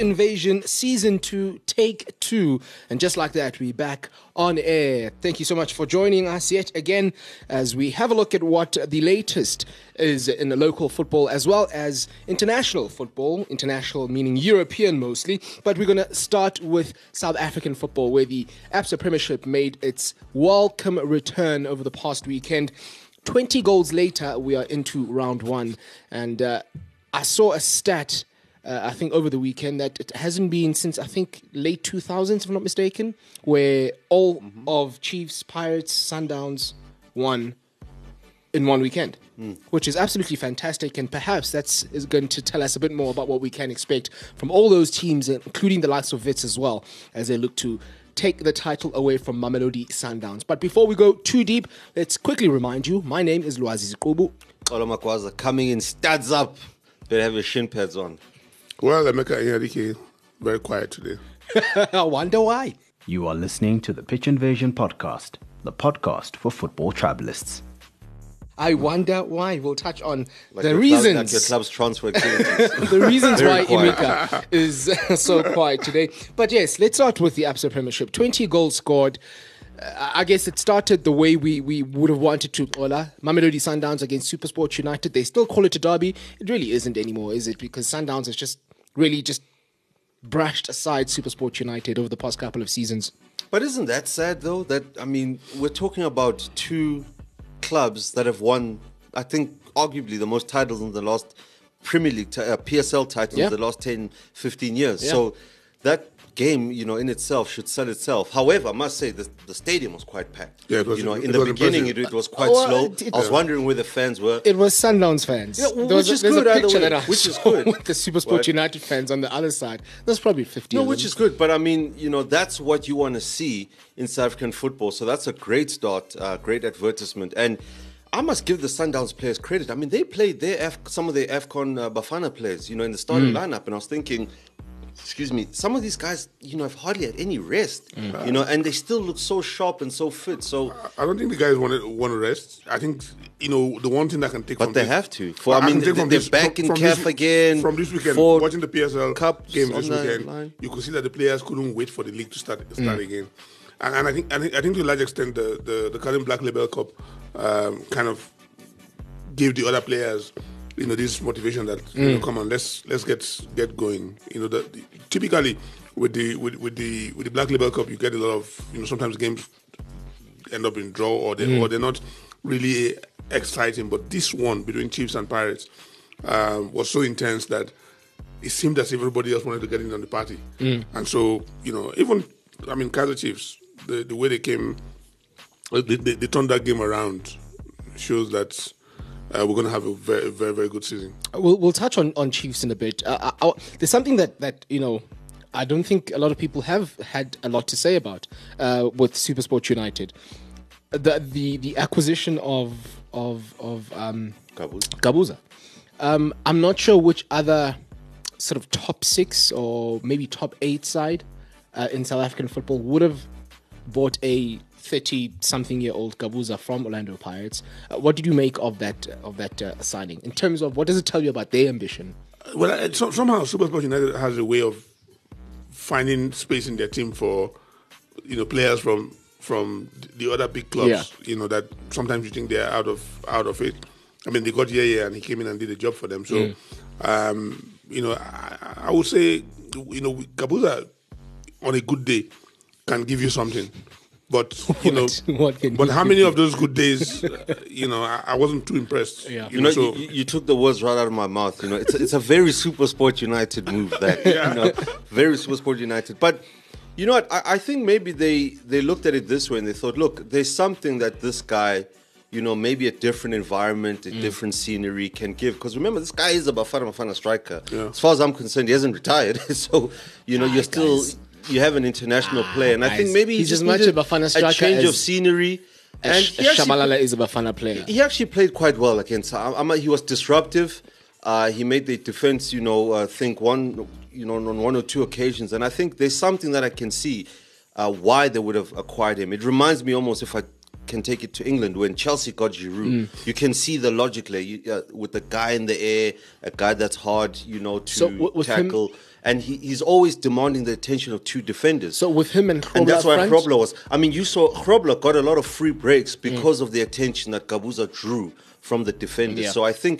Invasion Season 2, Take 2. And just like that, we're back on air. Thank you so much for joining us yet again as we have a look at what the latest is in the local football as well as international football. International meaning European mostly. But we're going to start with South African football, where the ABSA Premiership made its welcome return over the past weekend. 20 goals later, we are into round one. And uh, I saw a stat uh, I think over the weekend that it hasn't been since I think late 2000s, if I'm not mistaken, where all mm-hmm. of Chiefs, Pirates, Sundowns won in one weekend, mm. which is absolutely fantastic. And perhaps that's is going to tell us a bit more about what we can expect from all those teams, including the likes of Wits as well, as they look to take the title away from Mamelodi Sundowns. But before we go too deep, let's quickly remind you my name is Luazi Zikubu. Makwaza coming in studs up. Better have your shin pads on. Well, Emeka Enrique, very quiet today. I wonder why. You are listening to the Pitch Invasion podcast, the podcast for football tribalists. I wonder why. We'll touch on like the reasons. Club, like your club's transfer activities. the reasons why Emeka is so quiet today. But yes, let's start with the ABSA Premiership. 20 goals scored. Uh, I guess it started the way we, we would have wanted to. Ola Mamelodi Sundowns against Supersport United. They still call it a derby. It really isn't anymore, is it? Because Sundowns has just really just brushed aside Supersport United over the past couple of seasons. But isn't that sad though? That I mean, we're talking about two clubs that have won, I think, arguably the most titles in the last Premier League, t- uh, PSL titles yeah. in the last 10, 15 years. Yeah. So that game, you know, in itself should sell itself. However, I must say the, the stadium was quite packed. Yeah, it was, you know, in the beginning it, it, was quite well, slow. It, I was wondering where the fans were. It was Sundowns fans. Yeah, well, there was, which is good. A picture way, that which is good. with the SuperSport United fans on the other side. There's probably 50. No, which is good. But I mean, you know, that's what you want to see in South African football. So that's a great start, uh, great advertisement, and. I must give the Sundowns players credit. I mean, they played their F- some of their AFCON uh, Bafana players, you know, in the starting mm. lineup, and I was thinking, excuse me, some of these guys, you know, have hardly had any rest, mm. you know, and they still look so sharp and so fit. So I don't think the guys want to want to rest. I think you know the one thing that can take, but they this, have to. For I, I mean, they, are this, back from, in CAF again from this weekend. Watching the PSL Cup games this weekend, line. you could see that the players couldn't wait for the league to start start mm. again. And, and, I think I think I think to a large extent the the, the current Black Label Cup um, kind of gave the other players you know this motivation that mm. you know, mm. come on let's let's get get going you know that typically with the with, with the with the black label cup you get a lot of you know sometimes games end up in draw or they mm. or they're not really exciting but this one between chiefs and pirates um, was so intense that it seemed as if everybody else wanted to get in on the party mm. and so you know even i mean kaizer chiefs the, the way they came they, they, they turned that game around shows that uh, we're going to have a very, very, very good season. We'll, we'll touch on, on Chiefs in a bit. Uh, I, uh, I, there's something that, that, you know, I don't think a lot of people have had a lot to say about uh, with Supersport United. The, the, the acquisition of, of, of um, Gabuza. Gabuza. Um, I'm not sure which other sort of top six or maybe top eight side uh, in South African football would have bought a 30 something year old Gabuza from Orlando Pirates. Uh, what did you make of that of that uh, signing in terms of what does it tell you about their ambition? Well, uh, so, somehow Supersport United has a way of finding space in their team for you know players from from the other big clubs. Yeah. You know that sometimes you think they're out of out of it. I mean, they got yeah and he came in and did a job for them. So, mm. um, you know, I, I, would say, you know, Gabuza on a good day can give you something. But you know, what, what but how many of those good days, uh, you know, I, I, wasn't too impressed. Yeah. You, you know, so, you, you, took the words right out of my mouth. You know, it's a, it's a very Super Sport United move. That yeah. you know, very Super Sport United. But you know what? I, I think maybe they they looked at it this way and they thought, look, there's something that this guy you know, maybe a different environment, a mm. different scenery can give. Because remember, this guy is a Bafana Bafana striker. Yeah. As far as I'm concerned, he hasn't retired. so, you know, you're still guys you have an international ah, player, and I think maybe he's just much a. A change of scenery. And Shabalala is a Bafana player. He actually played quite well against. Um, he was disruptive. Uh, he made the defense, you know, uh, think one, you know, on one or two occasions, and I think there's something that I can see uh, why they would have acquired him. It reminds me almost, if I can take it to England. When Chelsea got Giroud, you can see the logic there you, uh, with the guy in the air, a guy that's hard, you know, to So with him- tackle. and he, he's always demanding the attention of two defenders. So with him and and that's why Grobler was. I mean, you saw Grobler got a lot of free breaks because of the attention that Gabuza drew from the defenders. Yeah. So I think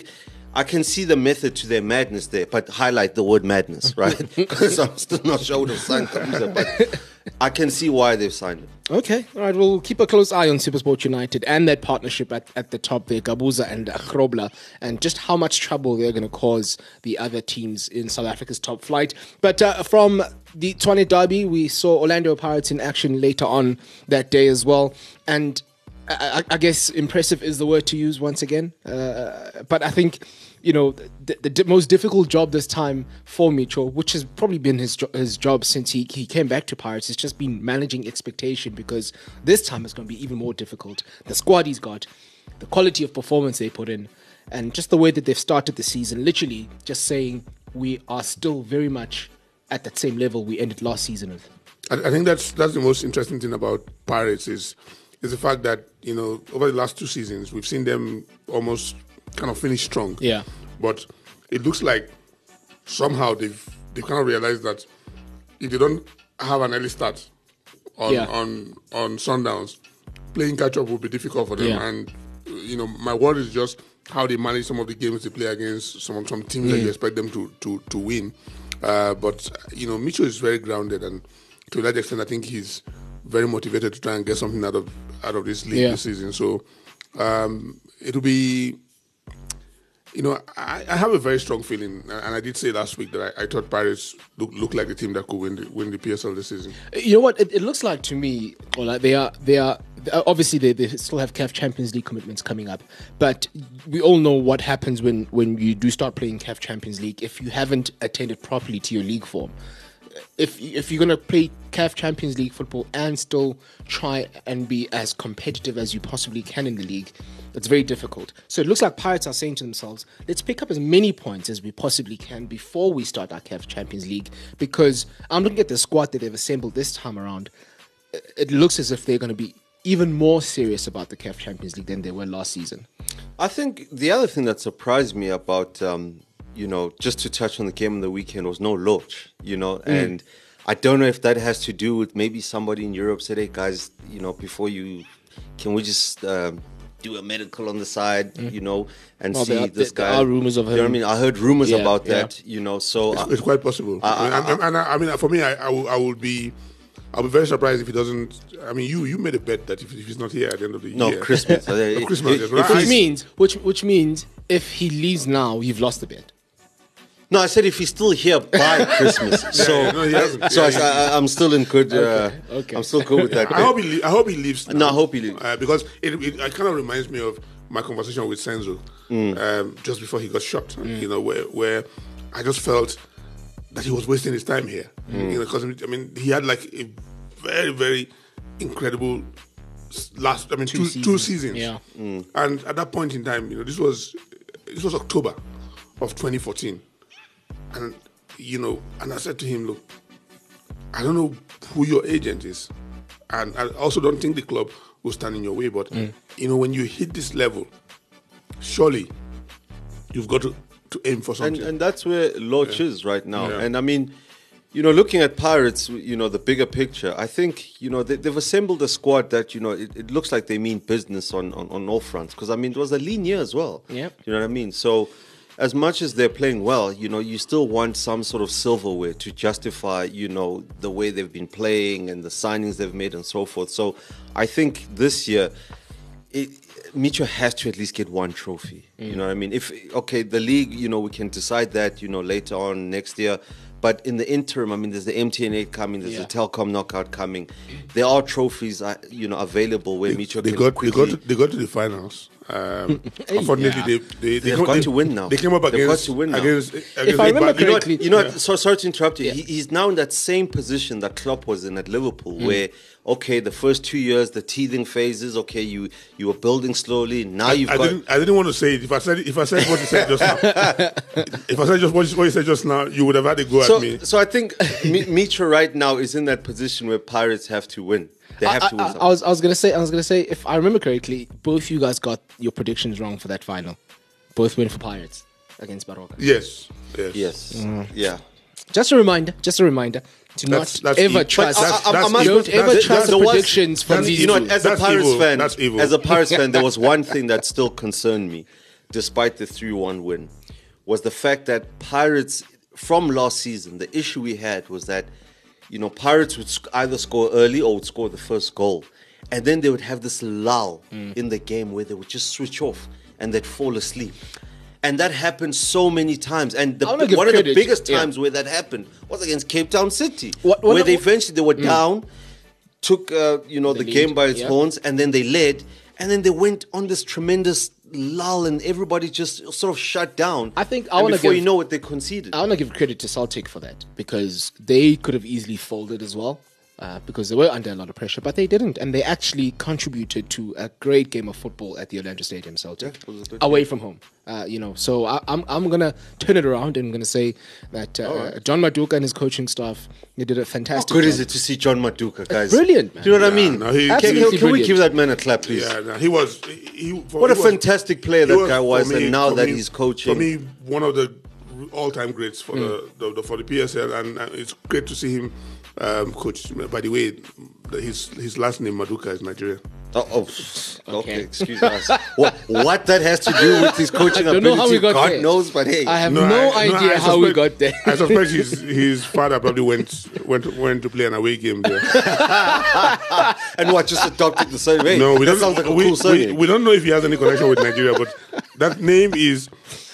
I can see the method to their madness there, but highlight the word madness, right? Because I'm still not sure have signed Gabuza, but I can see why they've signed him. Okay, all right. We'll keep a close eye on Supersport United and that partnership at, at the top there, Gabuza and uh, Grobler, and just how much trouble they're going to cause the other teams in South Africa's top flight. But uh, from the Tshwane Derby, we saw Orlando Pirates in action later on that day as well. And I, I I guess impressive is the word to use once again. Uh, but I think, you know, the, the di- most difficult job this time for Mitchell, which has probably been his, jo- his job since he, he came back to Pirates, has just been managing expectation because this time it's going to be even more difficult. The squad he's got, the quality of performance they put in, and just the way that they've started the season, literally just saying we are still very much at that same level we ended last season with. I, I think that's that's the most interesting thing about Pirates is is the fact that you know over the last two seasons we've seen them almost kind of finish strong. Yeah. But it looks like somehow they've they've kind of realized that if they don't have an early start on Yeah. on on Sundowns, playing catch up will be difficult for them. Yeah. And you know, my worry is just how they manage some of the games they play against some some teams that you expect them to to to win. Uh, but you know, Mitchell is very grounded, and to that extent, I think he's very motivated to try and get something out of out of this league Yeah. this season. So um, it'll be you know, I, I have a very strong feeling, and I did say last week that I, I thought Paris look look like the team that could win the win the PSL this season. You know what? It, it looks like to me, or like they are, they are uh, obviously they, they still have CAF Champions League commitments coming up, but we all know what happens when when you do start playing CAF Champions League if you haven't attended properly to your league form. If if you're gonna play CAF Champions League football and still try and be as competitive as you possibly can in the league, it's very difficult. So it looks like Pirates are saying to themselves, let's pick up as many points as we possibly can before we start our CAF Champions League. Because I'm looking at the squad that they've assembled this time around. It- looks as if they're going to be even more serious about the CAF Champions League than they were last season. I think the other thing that surprised me about, um, you know, just to touch on the game on the weekend was no Lorch, you know, mm. and I don't know if that has to do with maybe somebody in Europe said, hey guys, you know, before you, can we just um, do a medical on the side, mm. you know, and Well, see there are- this there guy. are rumours of You know I mean? I heard rumors Yeah, about yeah. that, you know, so. It's, I- it's quite possible. I mean, and, and I, I mean, for me, I, I, will, I will be. I'll be very surprised if he doesn't. I mean, you you made a bet that if, if he's not here at the end of the no, year, Christmas. Uh, no, Christmas. yes. If- Well, if Which means, which which means, if he leaves now, you've lost the bet. No, I said if he's still here by Christmas. so, yeah, no, he hasn't. so Yeah, I, I, I'm still in good. Uh, Okay, okay. I'm still good with that. I hope he. le- I hope he leaves. No, I hope he leaves. uh, because it, it, it kind of reminds me of my conversation with Senzo Mm. um, just before he got shot. You know, where where I just felt that he was wasting his time here. Mm. You know, because I mean, he had like a very very incredible last. I mean, two two seasons. seasons. Yeah. And at that point in time, you know, this was this was October of 2014, and you know, and I said to him, look, I don't know who your agent is, and I also don't think the club will stand in your way. But mm. you know, when you hit this level, surely you've got to, to aim for and, something. and that's where Lorch is right now. Yeah. And I mean, you know, looking at Pirates, you know, the bigger picture, I think, you know, they, they've assembled a squad that, you know, it, it looks like they mean business on, on, on all fronts. Because, I mean, it was a lean year as well. Yeah. You know what I mean? So, as much as they're playing well, you know, you still want some sort of silverware to justify, you know, the way they've been playing and the signings they've made and so forth. So, I think this year, it, Micho has to at least get one trophy. You know what I mean? If okay, the league, you know, we can decide that, you know, later on next year. But in the interim, I mean, there's the MTN8 coming, there's Yeah. the Telkom knockout coming. There are trophies, uh, you know, available where Micho they can got they got to, they got to the finals. Um, unfortunately, yeah. they they They've come- got they- to win now. They came up They've got against to win now. against, against I remember bad- you know what? correctly- You know Yeah. what? So sorry to interrupt you. He, he's now in that same position that Klopp was in at Liverpool, Mm. where okay, the first two years, the teething phases, okay, you you were building slowly. Now you've I got didn't. I didn't want to say it. If I said if I said what you said just now, if I said just what you, what you said just now, you would have had to go so, at me. so I think Mi- Mitra right now is in that position where Pirates have to win. They have I, to win. I, something. I was I was gonna say I was gonna say if I remember correctly, both you guys got your predictions wrong for that final. Both went for Pirates against Baroka. Yes. Yes. yes, Mm. yeah. Just a reminder. Just a reminder to That's- not that's ever trust. but I- I- I must- don't that's- ever that's- trust there predictions from these you know two. what, as a Pirates evil. fan, That's evil. as a Pirates fan, there was one thing that still concerned me, despite the three-one win, was the fact that Pirates from last season. The issue we had was that, you know, Pirates would sc- either score early or would score the first goal, and then they would have this lull Mm. in the game where they would just switch off and they'd fall asleep. And that happened so many times. And the, one of the biggest yeah. times where that happened was against Cape Town City, What- what- where they eventually they were down, took uh, you know the, lead, game by its yeah. horns, and then they led, and then they went on this tremendous lull, and everybody just sort of shut down. I think I wanna before give- you know it, they conceded. I want to give credit to Celtic for that because they could have easily folded as well uh, because they were under a lot of pressure, but they didn't, and they actually contributed to a great game of football at the Orlando Stadium, Celtic, it was a good away from home. Uh, you know, so I, I'm I'm gonna turn it around and I'm gonna say that uh, John Maduka and his coaching staff they did a How fantastic. good job. is it to see John Maduka, guys? brilliant, man. Do you know what I mean? no, he- can, Absolutely can- can we give that man a clap, please? Yeah, no, he was. He, for, What he a was- fantastic player he that guy was, me- and now that me- he's coaching. For me, one of the all-time greats for Hmm. the, the, the for the PSL, and uh, it's great to see him um, coach. By the way, the- his his last name Maduka is Nigerian. Oh, oh, okay. excuse us. what, what that has to do with his coaching I don't know how we got God there. knows, but hey. I have No, no, I- no, idea I how we got there. I suspect his his father probably went went went to play an away game there. and what, just adopted the same way? No, we that don't. sounds like a we, cool we, we don't know if he has any connection with Nigeria, but that name is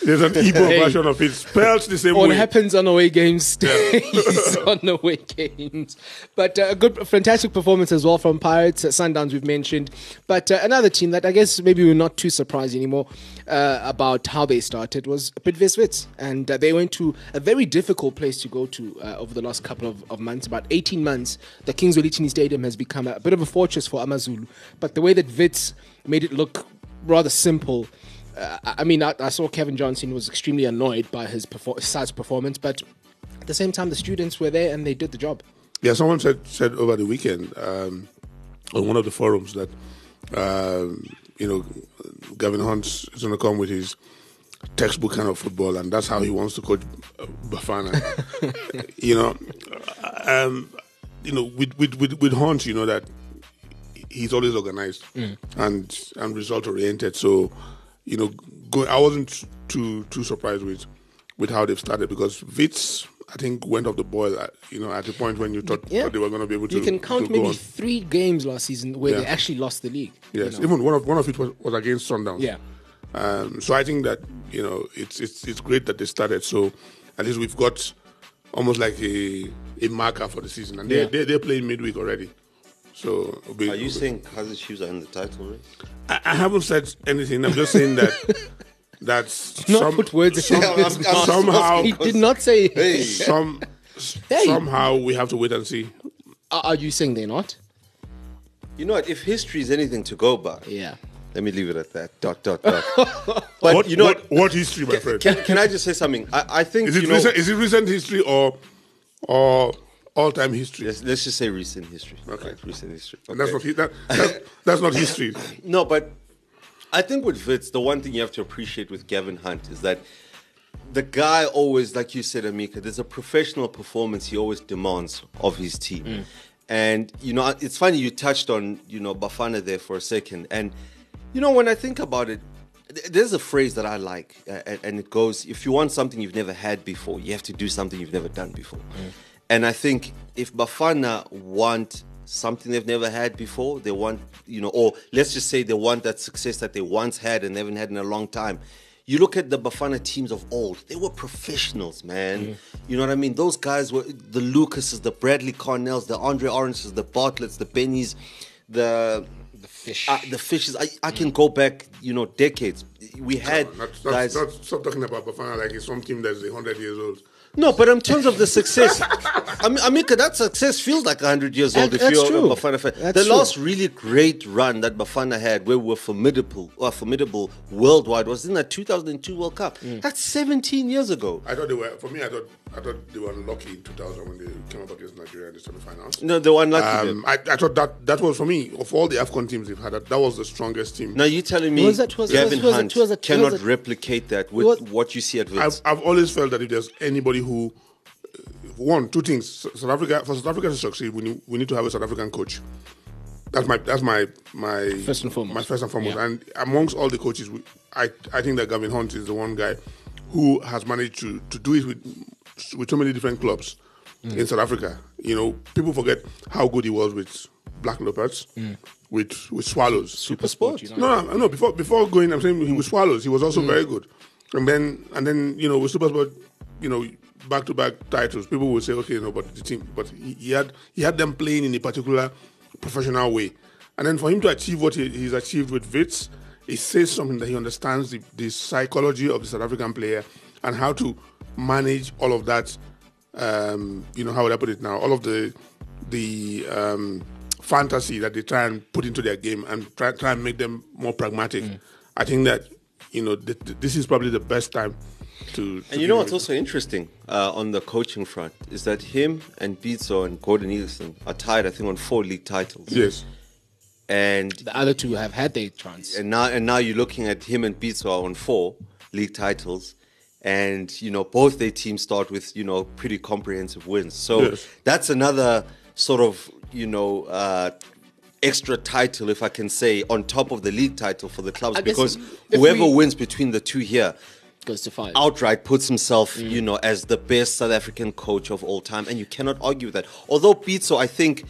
there's an Igbo Hey. version of it spelled the same What way. happens on away games stays on away games. But uh, a good, fantastic performance as well from Pirates. Uh, Sundowns we've mentioned, but uh, another team that I guess maybe we're not too surprised anymore uh, about how they started was Bidvest Wits, and uh, they went to a very difficult place to go to uh, over the last couple of, of months. About 18 months, the King Zwelithini Stadium has become a bit of a fortress for Amazulu. But the way that Wits made it look rather simple. Uh, I mean, I, I saw Cavin Johnson was extremely annoyed by his perfor- performance, but at the same time, the students were there and they did the job. Yeah, someone said said over the weekend um, on one of the forums that um, you know Gavin Hunt is going to come with his textbook kind of football, and that's how he wants to coach uh, Bafana. you know, um, you know, with with with, with Hunt, you know that he's always organized and and result oriented. So, you know, go, I wasn't too too surprised with with how they've started because Wits, I think, went off the boil. At, you know, at the point when you thought, Yeah. thought they were going to be able to. You can count maybe three games last season where they actually lost the league. you Yes, know. even one of one of it was, was against Sundowns. Yeah. Um, so I think that you know it's it's it's great that they started. So at least we've got almost like a a marker for the season, and they Yeah. they they're playing midweek already. So be- Are you saying Kaizer Chiefs are in the title race? I, I haven't said anything. I'm just saying that that's Not some, put words in some- his mouth. somehow He did not say. Hey. some Hey. somehow we have to wait and see. Are are you saying they're not? You know what? If history is anything to go by, Yeah. let me leave it at that. Dot, dot, dot. but what, you know what, what history, my friend? Can, can I just say something? I, I think is it you know, recent? Is it recent history or or all time history? let's, let's just say recent history. Okay. Right, recent history. And that's not that, that, that's not history. No, but I think with Wits, the one thing you have to appreciate with Gavin Hunt is that the guy always, like you said, Emeka, there's a professional performance he always demands of his team. And, you know, it's funny you touched on, you know, Bafana there for a second. And, you know, when I think about it, there's a phrase that I like, uh, and- and it goes, if you want something you've never had before, you have to do something you've never done before. And I think if Bafana want something they've never had before, they want, you know, or let's just say they want that success that they once had and they haven't had in a long time. You look at the Bafana teams of old, they were professionals, man. You know what I mean? Those guys were the Lucases, the Bradley Carnells, the Andre Arendses, the Bartletts, the Bennies, the The fish. Uh, the fishes. I, I can go back, you know, decades. We had Not, not, guys. not, stop talking about Bafana like it's some team that's 100 years old. No, but in terms of the success, I mean, Emeka, that success feels like 100 years old That- if you're true. a Bafana fan. That's the true. last really great run that Bafana had, where we were formidable, or formidable worldwide, was in that 2002 World Cup. Mm. That's 17 years ago. I thought they were, for me, I thought I thought they were unlucky in 2000 when they came up against Nigeria in the semifinals. No, they were unlucky. Um, I, I thought that that was for me of all the Afcon teams they've had. That, that was the strongest team. now you're telling me Who was that? Who was- Gavin was it? Hunt was cannot was replicate that with was- what you see at I've, I've always felt that if there's anybody who, uh, one, two things. South Africa for South Africa to succeed, we need, we need to have a South African coach. That's my that's my my First and foremost. My first and foremost, Yeah. and amongst all the coaches, we, I I think that Gavin Hunt is the one guy who has managed to to do it with with so many different clubs Mm. in South Africa. You know, people forget how good he was with Black Leopards, Mm. with with Swallows, Super sport. You know? no, no, no. Before before going, I'm saying he was Swallows. He was also Mm. very good. And then and then you know with SuperSport, you know back to back titles. People would say, okay, no, but the team, but he, he had he had them playing in a particular professional way. And then for him to achieve what he, he's achieved with Wits, it says something that he understands the, the psychology of the South African player and how to manage all of that. Um, you know how would I put it now? All of the the um, fantasy that they try and put into their game and try try and make them more pragmatic. I think that you know th- th- this is probably the best time to. to And you know what's also interesting uh, on the coaching front is that him and Pitso and Gordon Igesund are tied, I think, on four league titles. Yes. And The other two have had their chance. and now and now you're looking at him and Pitso are on four league titles, and you know both their teams start with you know pretty comprehensive wins. So Yes. that's another sort of you know uh, extra title, if I can say, on top of the league title for the clubs I because whoever we- wins between the two here Goes to five. outright puts himself, you know, as the best South African coach of all time, and you cannot argue with that. Although Pitso, I think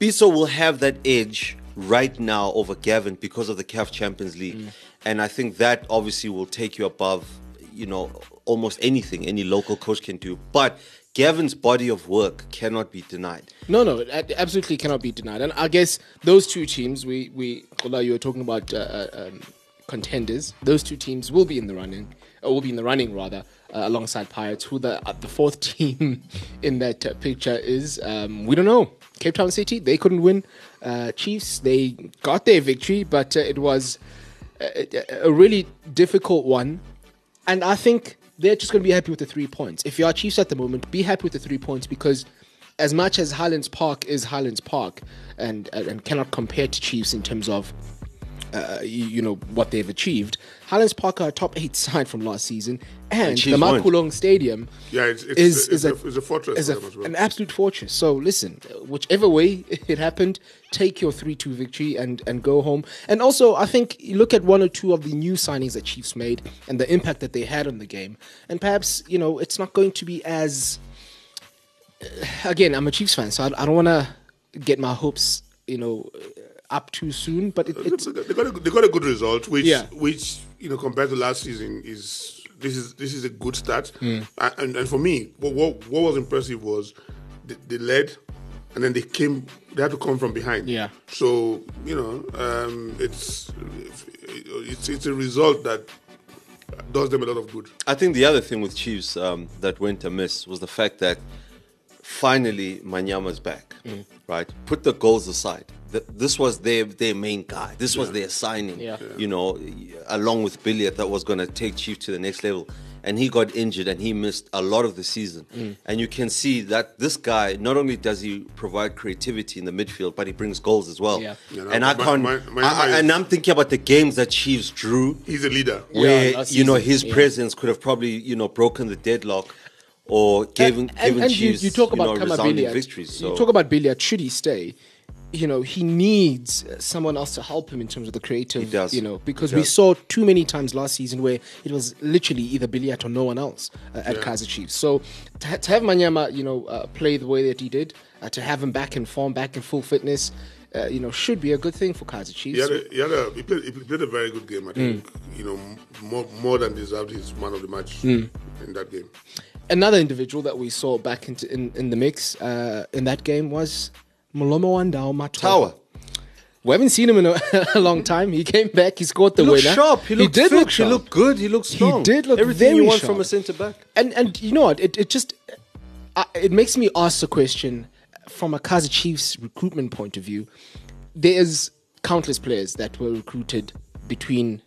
Pitso will have that edge right now over Gavin because of the CAF Champions League, and I think that obviously will take you above, you know, almost anything any local coach can do. But Gavin's body of work cannot be denied. No, no, it absolutely cannot be denied. And I guess those two teams, we, we, although you were talking about uh, uh, um, contenders, those two teams will be in the running, or will be in the running rather, uh, alongside Pirates. Who the uh, the fourth team in that uh, picture is, um, we don't know. Cape Town City, they couldn't win. Uh, Chiefs, they got their victory, but uh, it was a- a really difficult one. And I think they're just going to be happy with the three points. If you are Chiefs at the moment, be happy with the three points because as much as Highlands Park is Highlands Park and and, cannot compare to Chiefs in terms of uh, you, you know what they've achieved, Highlands Park are a top eight side from last season, and, Chiefs the won. Makhulong Stadium Yeah, it's- it's- is, it's is a- it's a fortress is a- well. an absolute fortress. So listen, whichever way it happened, take your three-two victory and and go home. And also, I think you look at one or two of the new signings that Chiefs made and the impact that they had on the game, and perhaps you know it's not going to be as. Uh, again, I'm a Chiefs fan, so I, I don't want to get my hopes, you know, up too soon. But it, it's they got a, they got a good result, which Yeah. which you know compared to last season is this is this is a good start. Hmm. And, and and for me, what what, what was impressive was they, they led, and then they came. They had to come from behind. Yeah. So you know, um, it's it's it's a result that does them a lot of good. I think the other thing with Chiefs um, that went amiss was the fact that finally Manyama's back, mm. right? Put the goals aside. Th- This was their their main guy. This was their signing, Yeah. you know, along with Billiat that was going to take Chiefs to the next level. And he got injured and he missed a lot of the season. Mm. And you can see that this guy, not only does he provide creativity in the midfield, but he brings goals as well. Yeah. Yeah, and I Ma- can't, Ma- Ma- I- I- is- and I'm thinking about the games that Chiefs drew He's a leader. where last you know his yeah. presence could have probably you know broken the deadlock or given and, given and you, Chiefs you talk about know, Khama resounding Billiat. victories. So You talk about Billiat. Should he stay? You know, he needs uh, someone else to help him in terms of the creative. He does. You know, because we saw too many times last season where it was literally either Billiat or no one else uh, at Kaizer Chiefs. So to, ha- to have Manyama, you know, uh, play the way that he did, uh, to have him back in form, back in full fitness, uh, you know, should be a good thing for Kaizer Chiefs. He had a, he, had a, he, played, he played a very good game. I think Mm. you know more more than deserved his man of the match Mm. in that game. Another individual that we saw back into in, in the mix uh, in that game was Molomo Wandao Mathoho. Tower. We haven't seen him in a, a long time. He came back. He scored the He looked winner. sharp. He looked did fit, look sharp. He looked good. He looked strong. He did look everything you very want from a centre back. And and you know what? It it just uh, it makes me ask the question from a Kaizer Chiefs recruitment point of view. There's countless players that were recruited between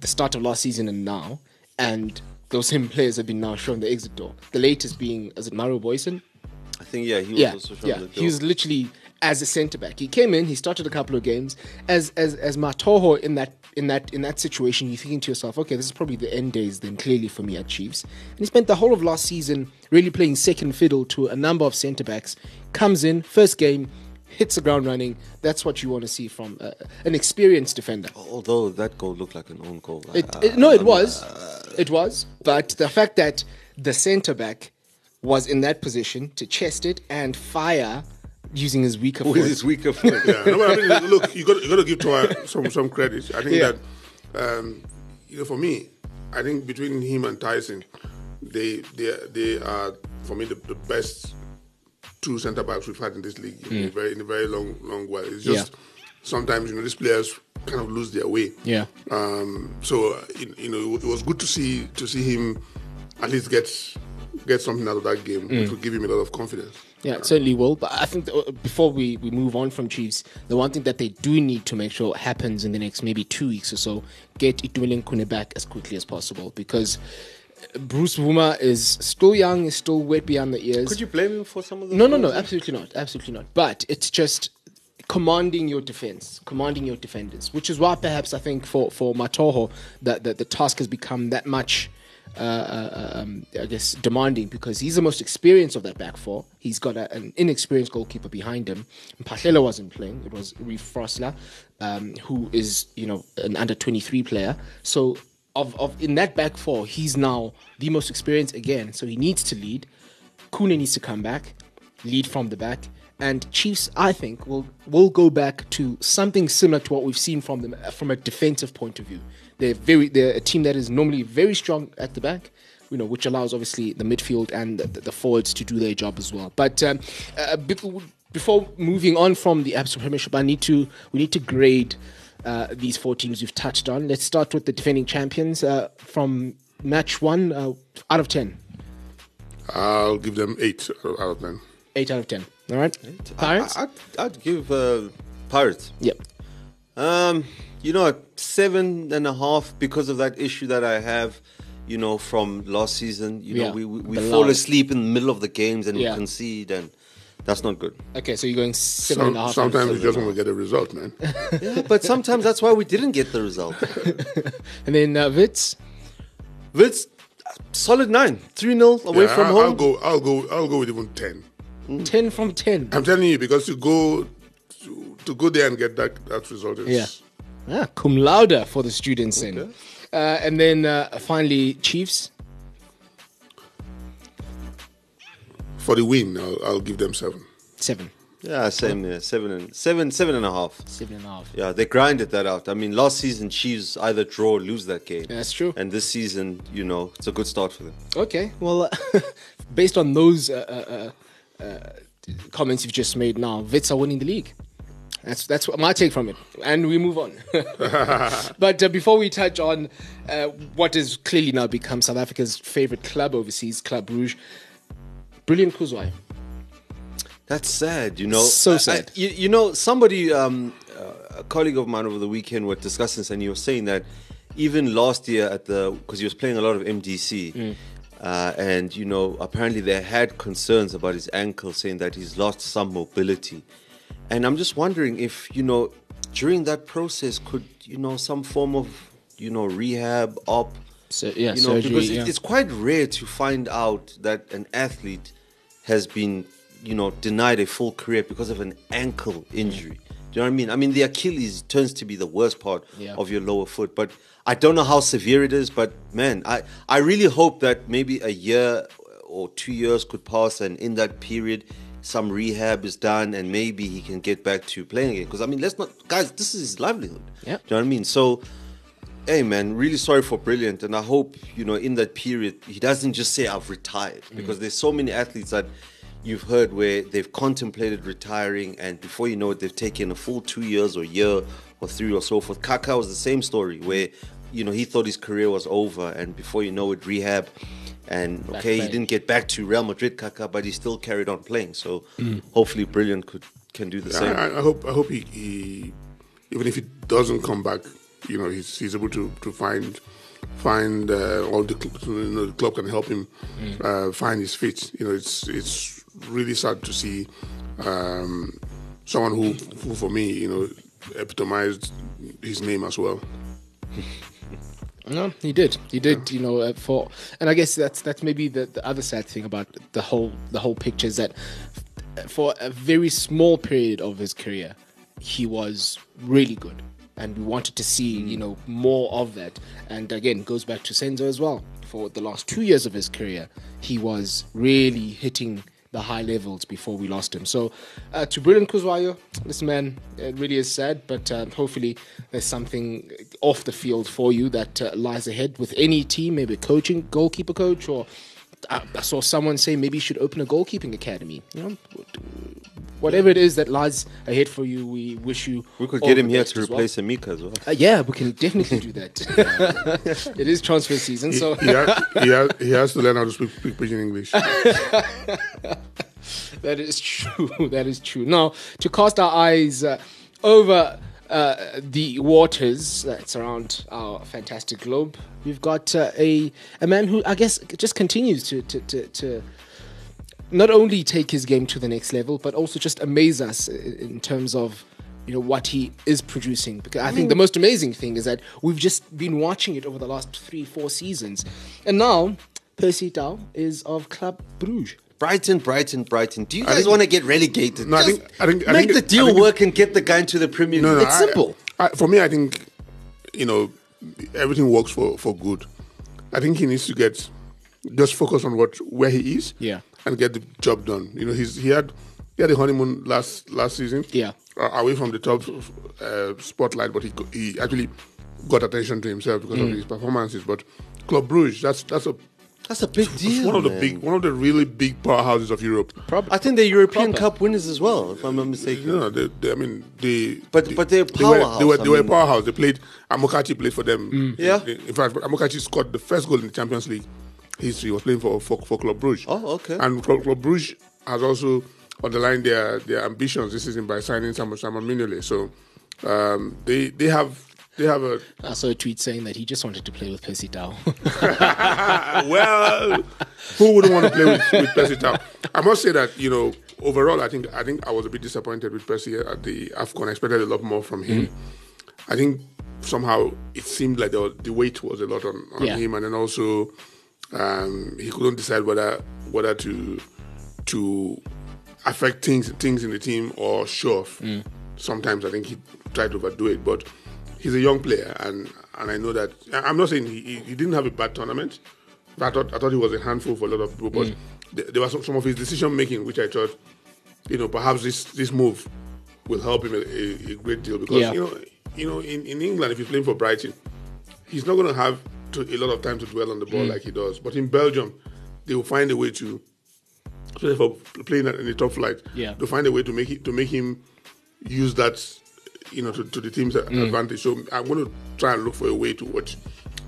the start of last season and now, and those same players have been now shown the exit door. The latest being is it Mario Booysen? I think yeah, he was yeah, also shown yeah. the He was literally as a centre back. He came in, he started a couple of games as as as Mathoho in that in that in that situation. You're thinking to yourself, okay, this is probably the end days then clearly for me at Chiefs. And he spent the whole of last season really playing second fiddle to a number of centre backs. Comes in first game. Hits the ground running. That's what you want to see from uh, an experienced defender. Although that goal looked like an own goal. It, Uh, it, no, it was. It was. But the fact that the centre back was in that position to chest it and fire using his weaker with foot. his weaker foot. Yeah, no, I mean, look, you got you got to give Toa some some credit. I think Yeah. that um, you know, for me, I think between him and Tyson, they they they are for me the, the best two centre backs we've had in this league in, a very in a very long long while. It's just Mm. Yeah. sometimes you know these players kind of lose their way. Yeah. Um, so uh, you, you know, it was good to see to see him at least get get something out of that game, Mm. which will give him a lot of confidence. Yeah, it certainly will. But I think uh, before we, we move on from Chiefs, the one thing that they do need to make sure happens in the next maybe two weeks or so, get Itumeleng Khune back as quickly as possible because Bruce Bvuma is still young, is still wet beyond the ears. Could you blame him for some of the? No, no, no, absolutely not. Absolutely not. But it's just commanding your defense, commanding your defenders, which is why perhaps I think for, for Mathoho, that the, the task has become that much, uh, uh, um, I guess, demanding because he's the most experienced of that back four. He's got a, an inexperienced goalkeeper behind him. Pahlela wasn't playing, it was Reef Frosler, um, who is, you know, an under 23 player. So, of, of in that back four, he's now the most experienced again. So he needs to lead. Khune needs to come back, lead from the back, and Chiefs, I think, will will go back to something similar to what we've seen from them from a defensive point of view. They're very they're a team that is normally very strong at the back, you know, which allows obviously the midfield and the, the forwards to do their job as well. But um, uh, before moving on from the ABSA Premiership, I need to we need to grade uh, these four teams we've touched on. Let's start with the defending champions uh, from match one uh, out of ten. I'll give them eight out of ten. Eight out of ten. All right, Pirates. I, I'd, I'd give uh, Pirates. yep. Um, you know, seven and a half because of that issue that I have. You know, from last season. You Yeah, know, we we, we fall asleep in the middle of the games and Yeah. we concede, and that's not good. Okay, so you're going seven Some, and a half. sometimes you just want to get a result, man. Yeah, but sometimes that's why we didn't get the result. And then uh, Wits. Wits, solid nine, three 0 away Yeah, from I, home. I'll go. I'll go. I'll go with even ten. 10 from 10. I'm telling you because to go to, to go there and get that that result is Yeah. Ah, cum laude for the students then. Uh, and then uh, finally, Chiefs. For the win. I'll, I'll give them seven. Seven. Yeah, same. Yeah, seven and seven, seven and a half. Seven and a half. Yeah, they grinded that out. I mean, last season Chiefs either draw or lose that game. That's true. And this season, you know, it's a good start for them. Okay, well, uh, based on those uh, uh, uh, comments you've just made now, Wits are winning the league. That's that's what my take from it, and we move on. but uh, before we touch on uh, what has clearly now become South Africa's favorite club overseas, Club Brugge, brilliant Kuzwayo. That's sad, you know. So I- I- sad. you, you know, somebody, um, uh, a colleague of mine over the weekend were discussing this, and he was saying that even last year at the because he was playing a lot of MDC, Mm. uh, and you know, apparently they had concerns about his ankle, saying that he's lost some mobility, and I'm just wondering if you know during that process could you know some form of you know rehab op So, yeah, you know, surgery, because it- yeah. it's quite rare to find out that an athlete has been, you know, denied a full career because of an ankle injury. Do you know what I mean? I mean, the Achilles turns to be the worst part Yeah. of your lower foot, but I don't know how severe it is. But man, I I really hope that maybe a year or two years could pass, and in that period, some rehab is done, and maybe he can get back to playing again. Because I mean, let's not, guys, this is his livelihood. Yeah. Do you know what I mean? So hey man really sorry for brilliant and i hope you know in that period he doesn't just say i've retired mm. because there's so many athletes that you've heard where they've contemplated retiring, and before you know it, they've taken a full two years or year or three or so forth. Kaká was the same story where you know he thought his career was over, and before you know it, rehab. And Back okay, he didn't get back to Real Madrid, Kaká, but he still carried on playing. So mm. hopefully, Brilliant could can do the I, same. I, I hope I hope he, he even if he doesn't come back, you know, he's he's able to to find find uh, all the you know, the club can help him uh, find his feet. You know, it's it's really sad to see um, someone who, who for me, you know, epitomized his name as well. No, he did. He did. You know, uh, for and I guess that's that's maybe the, the other sad thing about the whole the whole picture is that for a very small period of his career, he was really good, and we wanted to see you know more of that. And again, goes back to Senzo as well. For the last two years of his career, he was really hitting the high levels before we lost him. So, uh, to Brilliant Kuzwayo, this man, it really is sad, but uh, hopefully there's something off the field for you that uh, lies ahead with any team, maybe coaching, goalkeeper coach, or I saw someone say maybe you should open a goalkeeping academy. You know, whatever it is that lies ahead for you, we wish you. we could all get him here to as well. replace Emeka as well. Uh, yeah, we can definitely do that. it is transfer season, He, so he, ha- he, ha- he has to learn how to speak, speak pidgin English. That is true. That is true. Now, to cast our eyes uh, over uh, the waters that surround our fantastic globe, we've got uh, a a man who I guess just continues to to, to to not only take his game to the next level, but also just amaze us in terms of you know what he is producing. Because I think the most amazing thing is that we've just been watching it over the last three, four seasons, and now Percy Tau is of Club Bruges. Brighton, Brighton, Brighton. Do you guys think- want to get relegated? No, I Just think- I think- I make think the it- I deal think work and get the guy into the Premier League. No, no, it's I- simple. I, for me, I think you know everything works for for good. I think he needs to get just focus on what where he is, Yeah. and get the job done. You know, he's he had he had a honeymoon last last season, Yeah. uh, away from the top uh, spotlight, but he go- he actually got attention to himself because Mm. of his performances. But Club Brugge, that's that's a That's a big it's deal. one of the big one of the really big powerhouses of Europe. I think they're European Proper. Cup winners as well, if I'm not mistaken. You know, they, they, I mean, they. But- they, but they're they were, they were, I they were a powerhouse. They played. Amokachi played for them. Mm. Yeah. In, in fact, Amokachi scored the first goal in the Champions League history. He was playing for for, for Club Brugge. Oh, okay. And Club, Club Brugge has also underlined their their ambitions this season by signing Simon Simon Mignolet. So um, they they have they have a I saw a tweet saying that he just wanted to play with Percy Tau. well, who wouldn't want to play with, with Percy Tau? I must say that you know overall, I think I think I was a bit disappointed with Percy at the Afcon. I expected a lot more from him. I think somehow it seemed like the, the weight was a lot on, on Yeah. him, and then also um, he couldn't decide whether whether to to affect things things in the team or show off. Sometimes I think he tried to overdo it, but he's a young player, and and I know that I'm not saying he, he, he didn't have a bad tournament. I thought I thought he was a handful for a lot of people, but mm. there, there was some, some of his decision making which I thought, you know, perhaps this this move will help him a, a, a great deal because Yeah. you know you know in, in England if he's playing for Brighton, he's not going to have to, a lot of time to dwell on the ball mm. like he does. But in Belgium, they will find a way to, especially for playing in the top flight, Yeah. to find a way to make it to make him use that, you know, to, to the team's advantage. So I'm going to try and look for a way to watch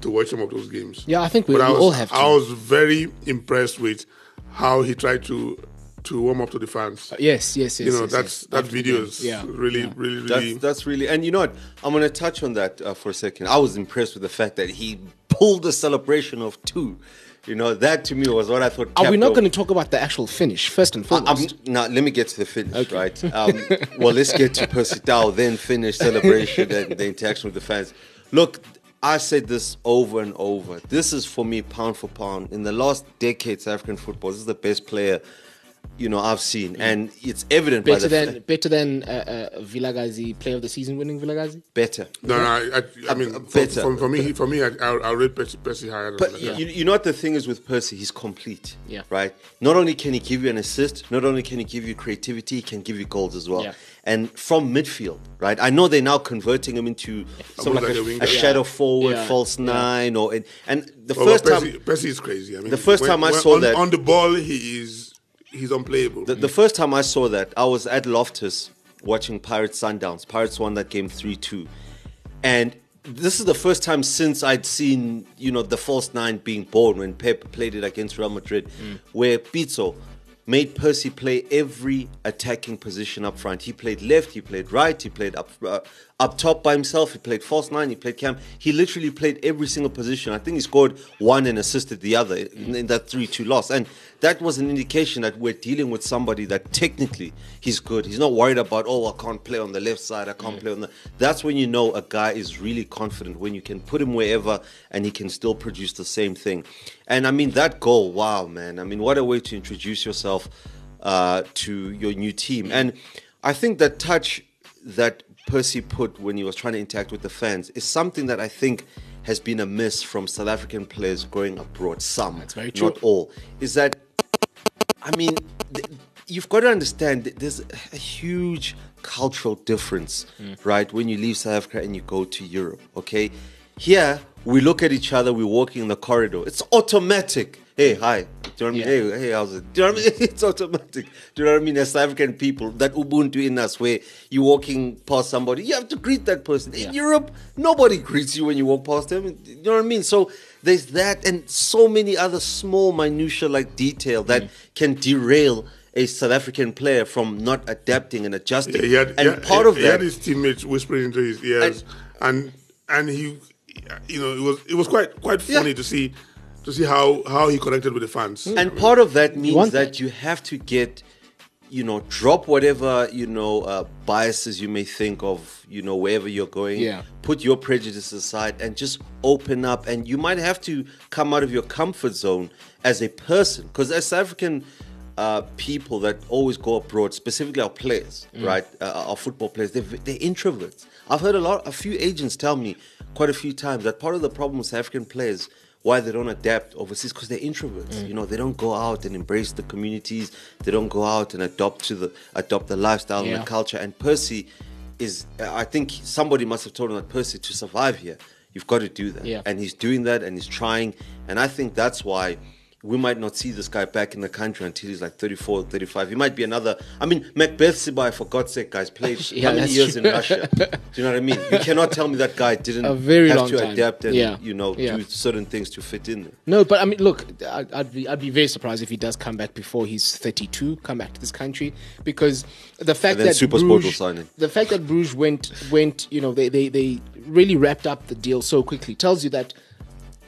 to watch some of those games. Yeah, I think we- But I was, all have to. I was very impressed with how he tried to to warm up to the fans. yes, yes, yes. you know, yes, that's yes. that video is Yeah. really, yeah. really, really. That's, that's really, and you know what? I'm going to touch on that uh, for a second. I was impressed with the fact that he pulled a celebration of two. You know, that to me was what I thought. Are we not going to talk about the actual finish first and foremost? now, let me get to the finish, right? Um, well, let's get to Percy Tau, then finish celebration and the interaction with the fans. Look, I said this over and over. This is for me, pound for pound. In the last decade, South African football, this is the best player, you know, I've seen, and it's evident by better the than fa- better than uh, uh, Vilakazi, player of the season winning Vilakazi. better. No, no, I, I, I mean, uh, for, better. for, for me, for me, I, I'll, I'll rate Percy, Percy higher than But that. you, you know what the thing is with Percy? He's complete. Yeah. Right? Not only can he give you an assist, not only can he give you creativity, he can give you goals as well. Yeah. And from midfield, right? I know they're now converting him into some like like a, a a shadow forward, Yeah. false nine, or and, and the Well, first Percy, time. Percy is crazy. I mean, The first time I saw on, that- on the ball, he is he's unplayable. The, the first time I saw that, I was at Loftus watching Pirates Sundowns. Pirates won that game 3 2. And this is the first time since I'd seen, you know, the false nine being born when Pep played it against Real Madrid, mm. where Pitso made Percy play every attacking position up front. He played left, he played right, he played up uh, up top by himself, he played false nine, he played cam. He literally played every single position. I think he scored one and assisted the other in, in that 3 2 loss. And that was an indication that we're dealing with somebody that technically he's good. He's not worried about, oh, I can't play on the left side, I can't play on the. That's when you know a guy is really confident, when you can put him wherever and he can still produce the same thing. And I mean, that goal, wow, man. I mean, what a way to introduce yourself uh, to your new team. And I think that touch that Percy put when he was trying to interact with the fans is something that I think has been a miss from South African players growing abroad. Some, That's very true. not all. Is that I mean, th- you've got to understand that there's a huge cultural difference, right? When you leave South Africa and you go to Europe, okay? Here, we look at each other, we're walking in the corridor. It's automatic. Hey, hi. Do you know what I mean? Hey, hey, how's it? Do you know what I mean? It's automatic. Do you know what I mean? As South African people, that Ubuntu in us, where you're walking past somebody, you have to greet that person. In Europe, nobody greets you when you walk past them. Do You know what I mean? So there's that, and so many other small minutia like detail that Mm. can derail a South African player from not adapting and adjusting. he had, and had- part he, of he that, had his teammates whispering into his ears, and and he, you know, it was it was quite quite funny Yeah. to see to see how how he connected with the fans. and part of that means want that that. you have to get you know drop whatever you know uh, biases you may think of you know wherever you're going Yeah. put your prejudices aside and just open up and you might have to come out of your comfort zone as a person because as african uh, people that always go abroad, specifically our players, right? Uh, our football players, they're, they're introverts. I've heard a lot, a few agents tell me quite a few times that part of the problem with African players why they don't adapt overseas because they're introverts. Mm. You know, they don't go out and embrace the communities. They don't go out and adopt to the adopt the lifestyle and the culture. And Percy is, I think somebody must have told him that Percy to survive here, you've got to do that. Yeah. And he's doing that and he's trying. And I think that's why we might not see this guy back in the country until he's like 34, 35. He might be another. I mean, Macbeth Sibaya, for God's sake, guys, played Yeah, how many years true. in Russia? Do you know what I mean? You cannot tell me that guy didn't A very have long to time. adapt and, Yeah. you know, Yeah. do certain things to fit in there. No, but I mean, look, I'd, I'd be I'd be very surprised if he does come back before he's 32, come back to this country, because the fact that Super Sport will sign him. the fact that Bruges went went, you know, they, they they really wrapped up the deal so quickly tells you that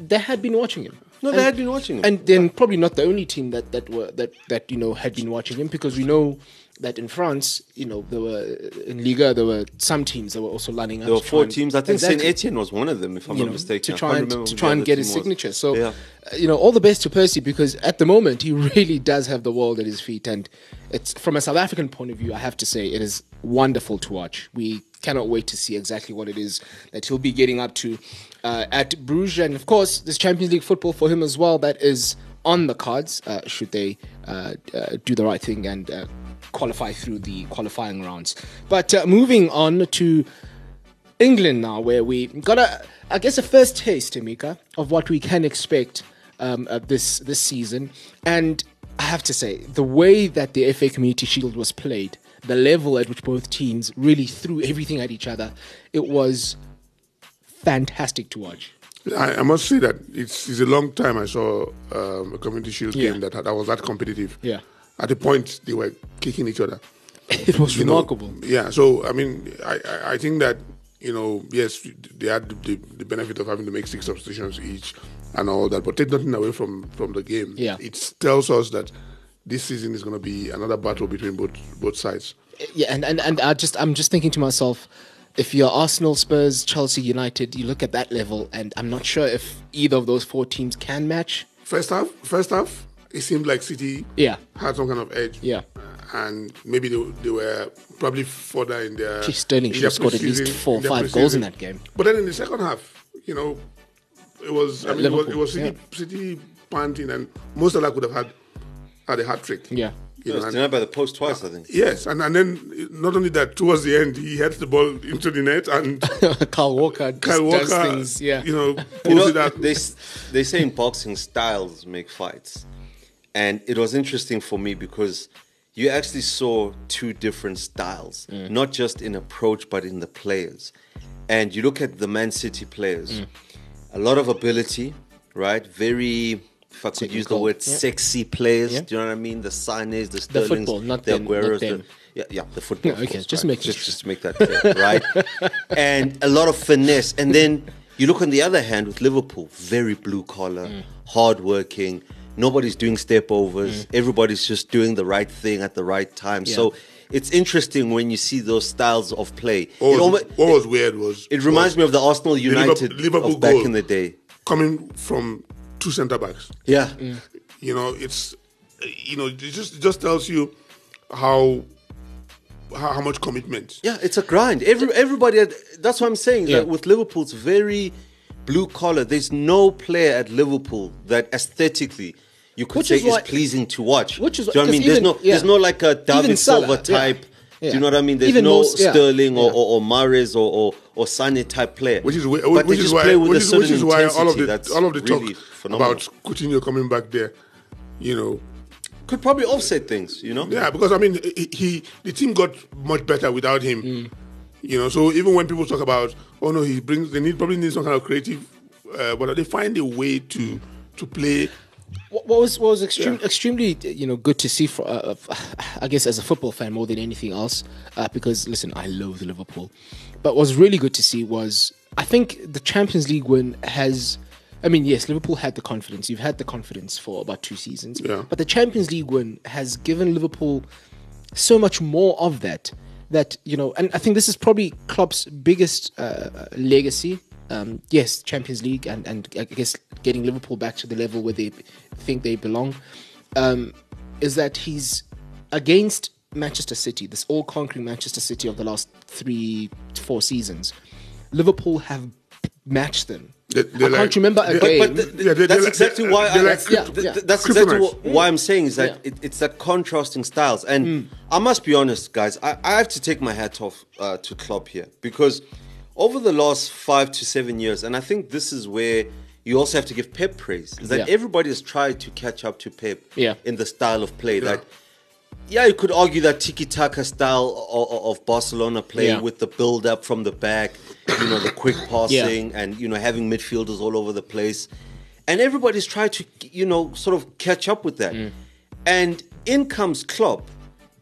they had been watching him. No, they had been watching him. and then probably not the only team that that were that that you know had been watching him because we know that in France, you know, there were in Liga there were some teams that were also lining up. There were four and- temes. I think Exactly Saint Etienne was one of them, if I'm you not know, mistaken. to try and to try and get his team was. signature. So, Yeah. uh, you know, all the best to Percy because at the moment he really does have the world at his feet, and it's from a South African point of view. I have to say it is wonderful to watch. We cannot wait to see exactly what it is that he'll be getting up to uh, at Bruges, and of course, this Champions League football for him as well. That is on the cards. Uh, should they uh, uh, do the right thing and. Uh, qualify through the qualifying rounds but uh, moving on to England now, where we got a, I guess, a first taste, Emeka, of what we can expect um, this this season. And I have to say, the way that the FA Community Shield was played, the level at which both teams really threw everything at each other, it was fantastic to watch. I, I must say that it's, it's a long time I saw um, a Community Shield Yeah. game that, that was that competitive. Yeah. At the point they were kicking each other. It was you know. remarkable. yeah. So I mean, I, I, I think that you know, yes, they had the, the benefit of having to make six substitutions each and all that, but take nothing away from from the game. Yeah. It tells us that this season is going to be another battle between both both sides. yeah, and, and, and I just I'm just thinking to myself, if you're Arsenal, Spurs, Chelsea, United, you look at that level, and I'm not sure if either of those four teams can match. First half, first half, it seemed like City Yeah. had some kind of edge. Yeah. Uh, and maybe they, they were probably further in their. Gee, Sterling in should have scored at least four their five goals in that game. But then in the second half, you know, it was I mean, it was, it was City, yeah. City panting, and most of that could have had had a hat trick. Yeah. You He know, was denied by the post twice, I think. yes, and, and then not only that, towards the end, he heads the ball into the net, and Kyle Walker just Kyle does Walker, things. Yeah. you know, You pulls know, it out. they, they say in boxing styles make fights. and it was interesting for me because you actually saw two different styles, Mm. not just in approach but in the players. And you look at the Man City players, Mm. a lot of ability, right? Very, if I could use the word, yeah. sexy players. Yeah. Do you know what I mean? The Sanes, the Sterlings, football, not the them, not Agueros, them. the yeah, yeah, the football. of Okay, course, just right? making just, just make that clear, right? and a lot of finesse. And then you look on the other hand with Liverpool, very blue collar, Mm. hard working. Nobody's doing step overs. Mm. Everybody's just doing the right thing at the right time. So it's interesting when you see those styles of play. What It, was, almo- what was weird was it reminds me of the Arsenal United Liverpool- Liverpool of back goal. in the day. coming from two centre backs. Yeah. Mm. You know, it's you know, it just it just tells you how how, how much commitment. Yeah, it's a grind. Every everybody. Had, that's what I'm saying. Yeah. That with Liverpool, it's very blue collar. There's no player at Liverpool that aesthetically you could Which say is is, why- pleasing to watch. which is Do you know what I mean? because There's no yeah. there's no like a David Even type Silva yeah. Do you know what I mean? There's Even no most- yeah. Sterling or, Yeah. or, or Mahrez or or, or Sane type player. Which is why, but which they is just why, with which a is, certain which is why all of the that's all of the really talk phenomenal. about Coutinho coming back there, you know, could probably offset things. You know? yeah, because I mean, he, he the team got much better without him. Mm. You know, so even when people talk about, oh no, he brings, they need probably need some kind of creative, uh, but they find a way to to play. What what was what was extreme, Yeah. extremely you know good to see for uh, I guess as a football fan more than anything else uh, because listen I loathe Liverpool, but what was really good to see was I think the Champions League win has. I mean, yes, Liverpool had the confidence. You've had the confidence for about two seasons. Yeah. But the Champions League win has given Liverpool so much more of that. That you know, and I think this is probably Klopp's biggest uh, legacy. Um, yes, Champions League, and and I guess getting Liverpool back to the level where they think they belong, um, is that he's against Manchester City, this all-conquering Manchester City of the last three, four seasons. Liverpool have matched them. They- I they're can't like- remember a game. But th- th- Yeah, that's they're exactly why. I, like, yeah, yeah. That's exactly what, why I'm saying is that Yeah. it, it's that contrasting styles. And I must be honest, guys. I, I have to take my hat off uh, to Klopp here because over the last five to seven years, and I think this is where you also have to give Pep praise. Is that Yeah. everybody has tried to catch up to Pep Yeah. in the style of play. Yeah. That yeah, you could argue that tiki taka style of, of Barcelona play Yeah. with the build up from the back, you know, the quick passing, and you know having midfielders all over the place, and everybody's tried to you know sort of catch up with that, Mm. and in comes Klopp,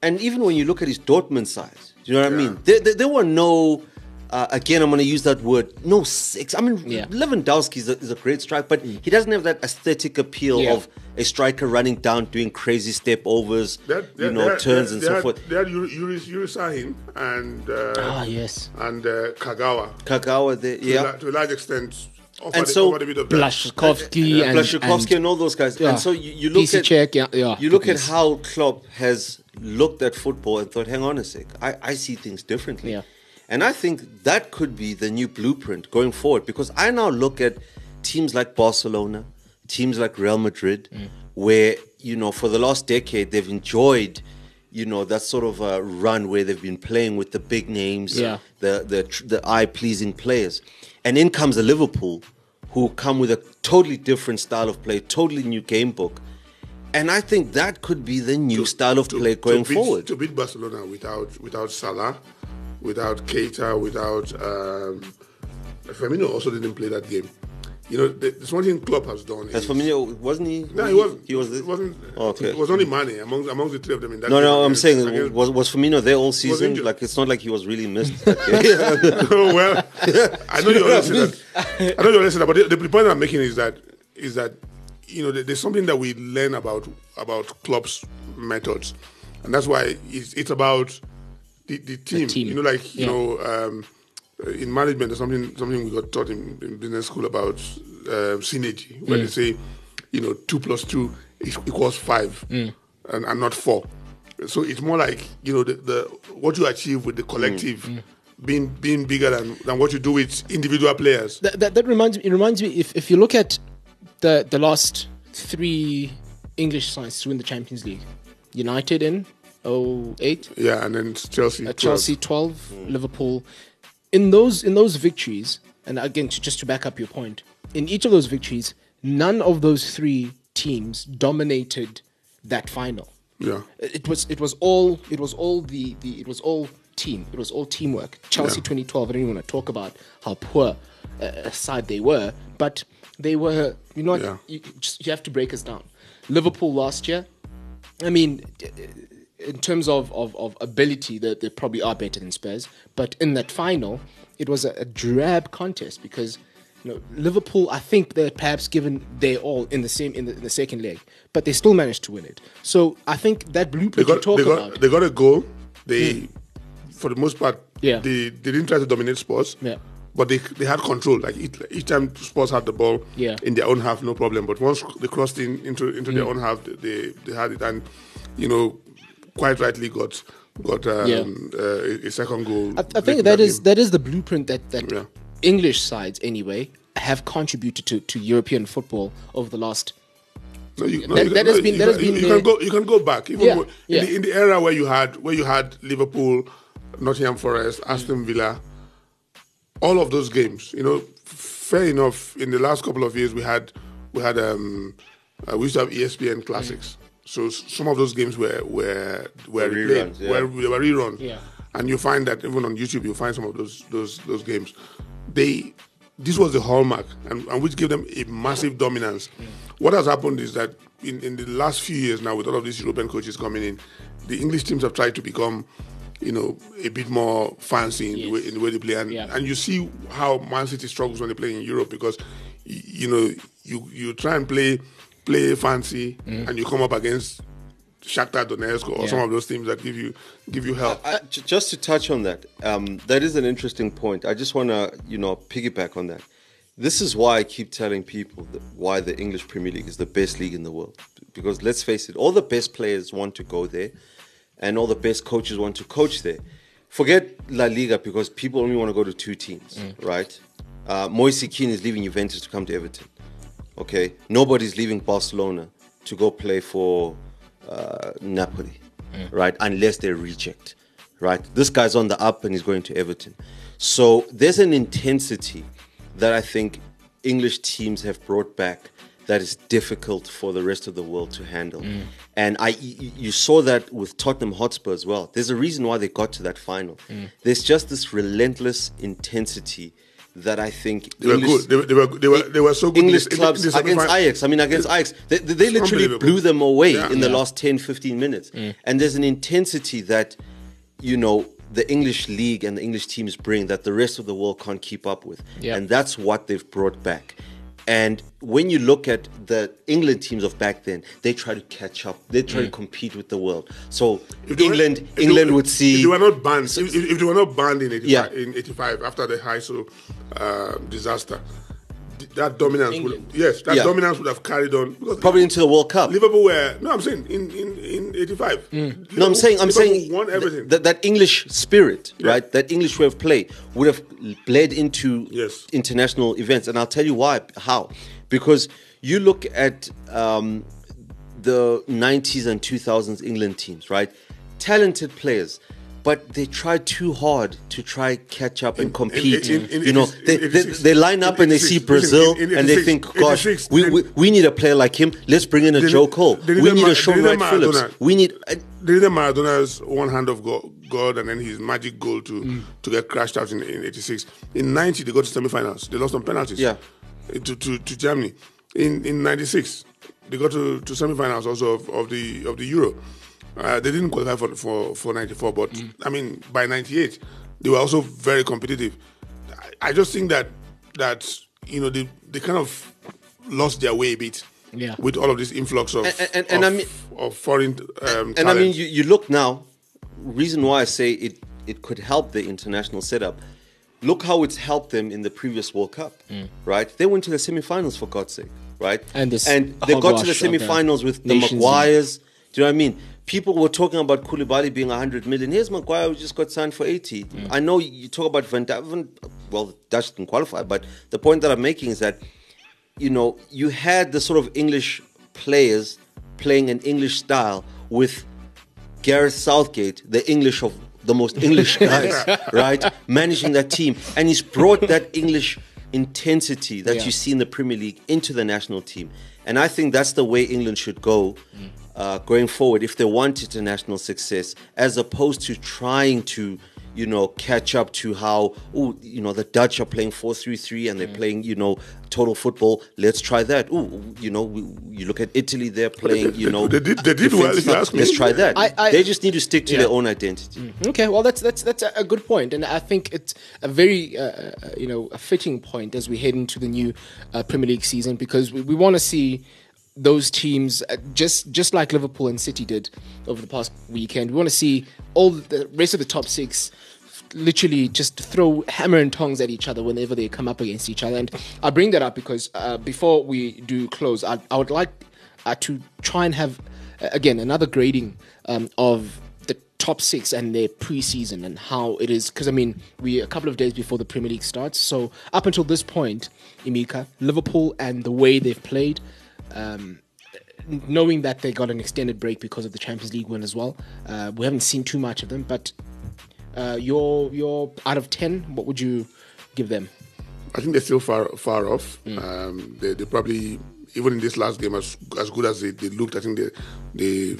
and even when you look at his Dortmund size, you know what I mean? There, there, there were no. Uh, again, I'm going to use that word. No six. I mean, Yeah. Mm. Lewandowski is a, is a great striker, but he doesn't have that aesthetic appeal Yeah. of a striker running down, doing crazy step overs, They had- you they know, had- turns they and had- so they forth. had- They had Nuri, Nuri, Nuri Sahin and uh, ah, yes. and uh, Kagawa Kagawa, there, to, a, yeah, la- to a large extent. Offered, And so- offered a bit of that. Blaszczykowski and, Blaszczykowski and, all those guys. yeah. And so you, you look PC at check, yeah, yeah, you look at how Klopp has looked at football and thought, hang on a sec, I, I see things differently. Yeah. And I think that could be the new blueprint going forward because I now look at teams like Barcelona, teams like Real Madrid, Mm. where, you know, for the last decade they've enjoyed, you know, that sort of a run where they've been playing with the big names, Yeah. the, the, the eye pleasing players. And in comes a Liverpool who come with a totally different style of play, totally new game book. And I think that could be the new style of play going beat, forward. To beat Barcelona without without Salah, without Keita, without um, Firmino also didn't play that game. You know, the- there's one thing Klopp has done. As Firmino, wasn't he? No, he wasn't. He was. It wasn't. Okay. It was only Mane among among the three of them in that. No, game no, I'm against- saying against- was was Firmino there all season? Like it's not like he was really missed. Oh well, I know you already said that. I know you already said that, but the, the point I'm making is that is that you know there's something that we learn about about Klopp's methods, and that's why it's, it's about the, the, team. team. You know, like you know, um, uh, in management, there's something something we got taught in, in business school about uh, synergy, where they mm. say, you know, two plus two equals five, mm. and, and not four. So it's more like you know the, the what you achieve with the mm. collective being being bigger than, than what you do with individual players. that, that, that reminds me. It reminds me if, if you look at the the last three English sides to win the Champions League, United in 08, Yeah, and then Chelsea. uh, 12. Chelsea 12, Liverpool. In those in those victories, and again to, just to back up your point, in each of those victories, none of those three teams dominated that final. Yeah. It was it was all it was all the, the it was all team. It was all teamwork. Chelsea Yeah. 2012. I don't even want to talk about how poor uh, a side they were, but they were. You know what? Yeah. You, just, you have to break us down. Liverpool last year. I mean, d- in terms of, of, of ability, they, they probably are better than Spurs. But in that final, it was a, a drab contest because you know Liverpool. I think they're perhaps given their all in the same in the, in the second leg, but they still managed to win it. So I think that blueprint you got, talk they got, about. they got a goal. They, for the most part, Yeah. they, they didn't try to dominate Spurs. Yeah. But they, they had control. Like each, each time Spurs had the ball Yeah. in their own half, no problem. But once they crossed in into into Mm. their own half, they they had it, and you know, quite rightly got got um, Yeah. uh, a, a second goal. I, I think that is game. that is the blueprint that that Yeah. English sides anyway have contributed to, to European football over the last. No, you, no, That- you, that no, has been- you that can, has been you, you can go you can go back even Yeah, more- yeah. In, the, in the era where you had where you had Liverpool, Nottingham Forest, Aston Villa, all of those games. You know, fair enough. In the last couple of years, we had we had um uh, we used to have ESPN classics. So some of those games were were were Were replayed, yeah. were, they were rerun. Yeah. And you find that even on YouTube, you find some of those those those games. They this was the hallmark, and, and which gave them a massive dominance. What has happened is that in, in the last few years now, with all of these European coaches coming in, the English teams have tried to become, you know, a bit more fancy in, the, way, in the way they play, and Yeah. and you see how Man City struggles when they play in Europe because, you know, you you try and play play fancy, and you come up against Shakhtar Donetsk or Yeah. some of those teams that give you give you help. I, j- just to touch on that, um, that is an interesting point. I just want to, you know, piggyback on that. This is why I keep telling people that why the English Premier League is the best league in the world. Because let's face it, all the best players want to go there, and all the best coaches want to coach there. Forget La Liga because people only want to go to two teams, right? Uh, Moise Kean is leaving Juventus to come to Everton. Okay, nobody's leaving Barcelona to go play for uh, Napoli, mm. right? Unless they reject, right? This guy's on the up and he's going to Everton. So there's an intensity that I think English teams have brought back that is difficult for the rest of the world to handle. Mm. And I, you saw that with Tottenham Hotspur as well. There's a reason why they got to that final. Mm. There's just this relentless intensity that I think They were English- good. They, were- they were they were they were so good. English in clubs in the against semi-final. Ajax. I mean, against Ajax, they, they they literally blew them away Yeah. in the Yeah. last 10, 15 minutes. Mm. And there's an intensity that, you know, the English league and the English teams bring that the rest of the world can't keep up with. Yeah. And that's what they've brought back. And when you look at the England teams of back then, they try to catch up. They try to compete with the world. So If they were- England, England would see. If they were not banned, if, if- they were not banned in 85, Yeah. in 85 after the Heysel uh, disaster, that dominance would yes, that Yeah. dominance would have carried on because probably into the World Cup. Liverpool were no, I'm saying in in in 85. Mm. No, I'm saying, I'm Liverpool saying won everything. that that English spirit, Yeah. right? That English way of play would have bled into Yes. international events, and I'll tell you why. How? Because you look at um, the 90s and 2000s England teams, right? Talented players. But they try too hard to try catch up and compete. in- in you know, 80 they, they, they line up in and they see Brazil in- in and they think, gosh, we, we, we need a player like him. Let's bring in a Joe Cole. We need a Sean they need a Wright Phillips. We need. uh, did Maradona's one hand of God, God and then his magic goal to to get crashed out in, in 86. In 90, they got to semifinals. They lost on penalties Yeah. to, to, to Germany. In in 96, they got to, to semifinals also of, of the of the Euro. Uh, they didn't qualify for, for, for 94, but I mean, by 98, they were also very competitive. I, I just think that that you know they, they kind of lost their way a bit Yeah. with all of this influx of And- and- and of, I mean- of foreign um, and I mean, you, you look now. Reason why I say it it could help the international setup. Look how it's helped them in the previous World Cup, right? They went to the semi-finals for God's sake, right? And this and they got to the semifinals the with the Nations Maguires. Do you know what I mean? People were talking about Koulibaly being 100 million. Here's Maguire who just got signed for 80. Mm. I know you talk about Van Dijk. Well, Dutch didn't qualify, but the point that I'm making is that you know, you had the sort of English players playing an English style with Gareth Southgate, the English of the most English guys, right? Managing that team. And he's brought that English intensity that Yeah. you see in the Premier League into the national team. And I think that's the way England should go. uh, going forward if they want international success, as opposed to trying to you know, catch up to how, oh, you know, the Dutch are playing 4 3 3 and they're playing, you know, total football. Let's try that. Oh, you know, we, you look at Italy, they're playing, you know. They did- they did well, if you ask me. Let's try that. I- I- they just need to stick to Yeah. their own identity. Okay, well that's that's that's a a good point, and I think it's a very uh, uh, you know a fitting point as we head into the new uh, Premier League season because we, we want to see those teams uh, just just like Liverpool and City did over the past weekend. We want to see all the rest of the top six literally just throw hammer and tongs at each other whenever they come up against each other. And I bring that up because uh, before we do close, I, I would like uh, to try and have uh, again another grading um, of the top six and their preseason and how it is. Because I mean, we a couple of days before the Premier League starts, so up until this point, Emeka, Liverpool and the way they've played. Um, knowing that they got an extended break because of the Champions League win as well, uh, we haven't seen too much of them. But uh, your your out of ten, what would you give them? I think they're still far far off. Mm. Um, they, they probably even in this last game as as good as they, they looked. I think they they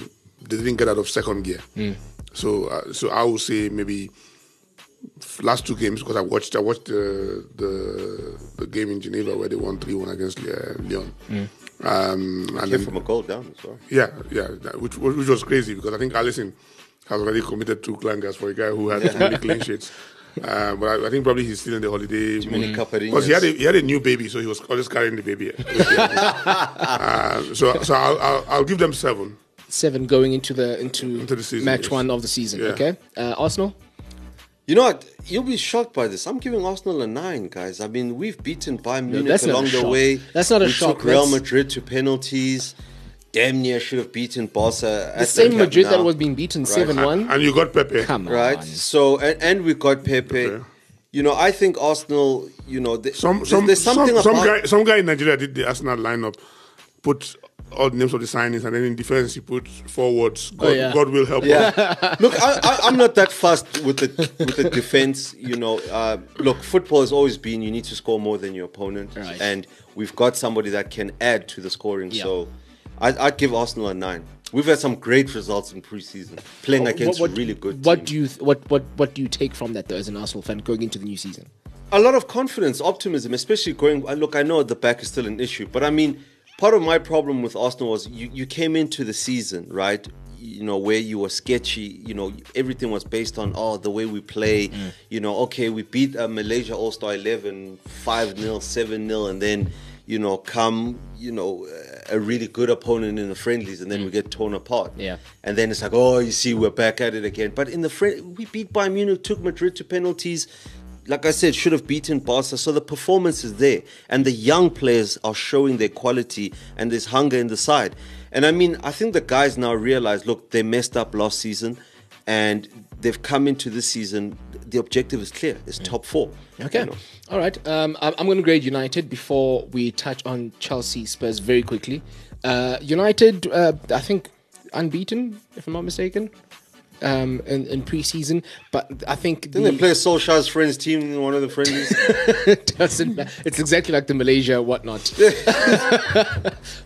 they didn't get out of second gear. Mm. So uh, so I would say maybe last two games because I watched I watched the the, the game in Geneva where they won three one against uh, Lyon. Mm. Um, and Came then, from a goal down as well. yeah, yeah, that- which which was crazy because I think Alisson has already committed two clangers for a guy who has too many clean sheets. Uh, but I, I think probably he's still in the holiday many because he had a, he had a new baby, so he was always carrying the baby. uh, so so I'll, I'll I'll give them seven. Seven going into the into, Into the season, match yes. one of the season. Yeah. Okay, uh, Arsenal. You know what? You'll be shocked by this. I'm giving Arsenal a nine, guys. I mean, we've beaten Bayern Munich that's along the shock. way. That's not a we shock. took Real Madrid to penalties. Damn near should have beaten Barca. The same Madrid that was being beaten seven one. And you got Pepe. Come on, right. So and, and we got Pepe. Okay. You know, I think Arsenal. You know, th- Some there's, some there's something some, some guy some guy in Nigeria did the Arsenal lineup, put all the names of the signings, and then in defense he put forwards. God, Oh, yeah. God will help us. Yeah. look, I, I, I'm not that fast with the with the defense. You know, uh, look, football has always been you need to score more than your opponent, Right. and we've got somebody that can add to the scoring. Yeah. So, I'd, I'd give Arsenal a nine. We've had some great results in preseason, playing against really good. What teams. do you th- what what what do you take from that though as an Arsenal fan going into the new season? a lot of confidence, optimism, especially going. uh, Look, I know the back is still an issue, but I mean, part of my problem with Arsenal was you, you came into the season, right? You know, where you were sketchy, you know, everything was based on, oh, the way we play. You know, okay, we beat uh, Malaysia All Star 11 5 0, 7 0, and then, you know, come, you know, a really good opponent in the friendlies, and then we get torn apart. Yeah. And then it's like, oh, you see, we're back at it again. But in the friend, we beat Bayern Munich, took Madrid to penalties. Like I said, should have beaten Barca. So the performance is there, and the young players are showing their quality, and there's hunger in the side. And I mean, I think the guys now realize, look, they messed up last season, and they've come into this season. The objective is clear: it's top four. Okay. you know. All right. Um, I'm, I'm going to grade United before we touch on Chelsea Spurs very quickly. Uh, United, uh, I think, unbeaten, if I'm not mistaken, um, in, in preseason. But I think Didn't they play Solskjaer's friends team in one of the friendlies? it doesn't matter. It's exactly like the Malaysia whatnot.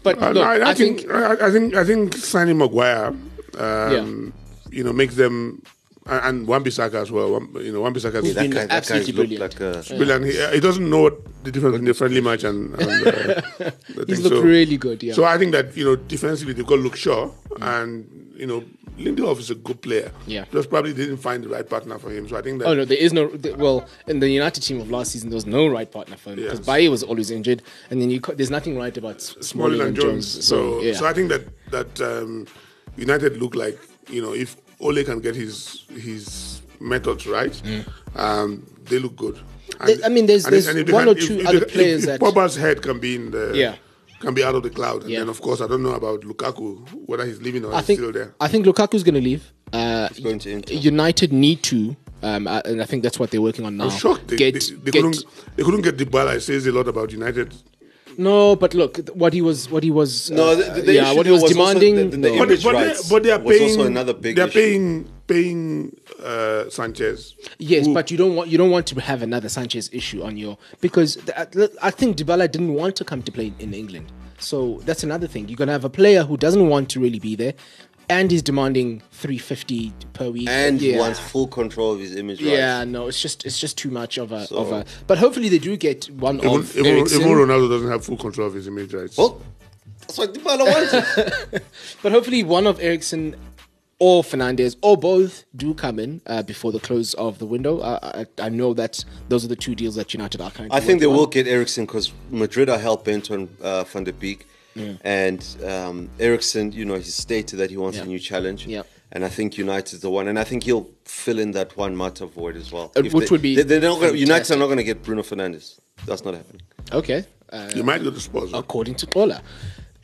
but Uh, look, no, I, I, I, think, think, I, I think I think signing Maguire, um, you know, makes them and, and Wan-Bissaka as well. You know, Wan-Bissaka is that been guy, that absolutely looked brilliant. like a. brilliant. He, uh, he doesn't know what the difference between the friendly match and, and uh, he's looked So- really good. Yeah. So I think that you know defensively they've got Luke Shaw and you know Lindelof is a good player. Yeah. just probably didn't find the right partner for him. So I think that Oh no, there is no. Well, in the United team of last season, there was no right partner for him because Yes. Bailly was always injured, and then you there's nothing right about Smalling and Jones. So, So, yeah, so I think that that um, United look like you know if Ole can get his his methods right, um, they look good. Mm. There- I mean, there's- if- there's if one can- or two if other they- players if, if that- Pogba's head can be in the Yeah. Can be out of the cloud, and Yeah. then of course I don't know about Lukaku whether he's leaving or I he's think still there. I think Lukaku's going to leave. Uh, going to Inter. United need to, um, uh, and I think that's what they're working on now. I'm shocked they, Get- they, they get- couldn't they couldn't get Dybala. It says a lot about United. no, but look, what he was, what he was, No, uh, the- the yeah, what he was there was also demanding. the- the no. image but, rights they, but they are paying. another big they're issue. paying paying uh, Sanchez. Yes, who- but you don't want you don't want to have another Sanchez issue on your because th- I think Dybala didn't want to come to play in England. So that's another thing. You're gonna have a player who doesn't want to really be there, and he's demanding 350 per week. And yeah. wants full control of his image rights. Yeah, no, it's just it's just too much of a So- of a. But hopefully they do get one even, of even, Eriksen. even Ronaldo doesn't have full control of his image rights. Well, that's what Dybala wanted. But hopefully one of Eriksen or Fernandes or both do come in uh, before the close of the window. Uh, I, I know that those are the two deals that United are currently. I think they working will get Eriksen because Madrid are hell bent on uh, Van der Beek. And um, Eriksen, you know, he stated that he wants Yeah. a new challenge. Yeah. And I think United's the one. And I think he'll fill in that one Mata void as well. Uh, If which they- would be They, they're not gonna, United are not going to get Bruno Fernandes. That's not happening. Okay. Uh, you might go to Spurs. according to Kola.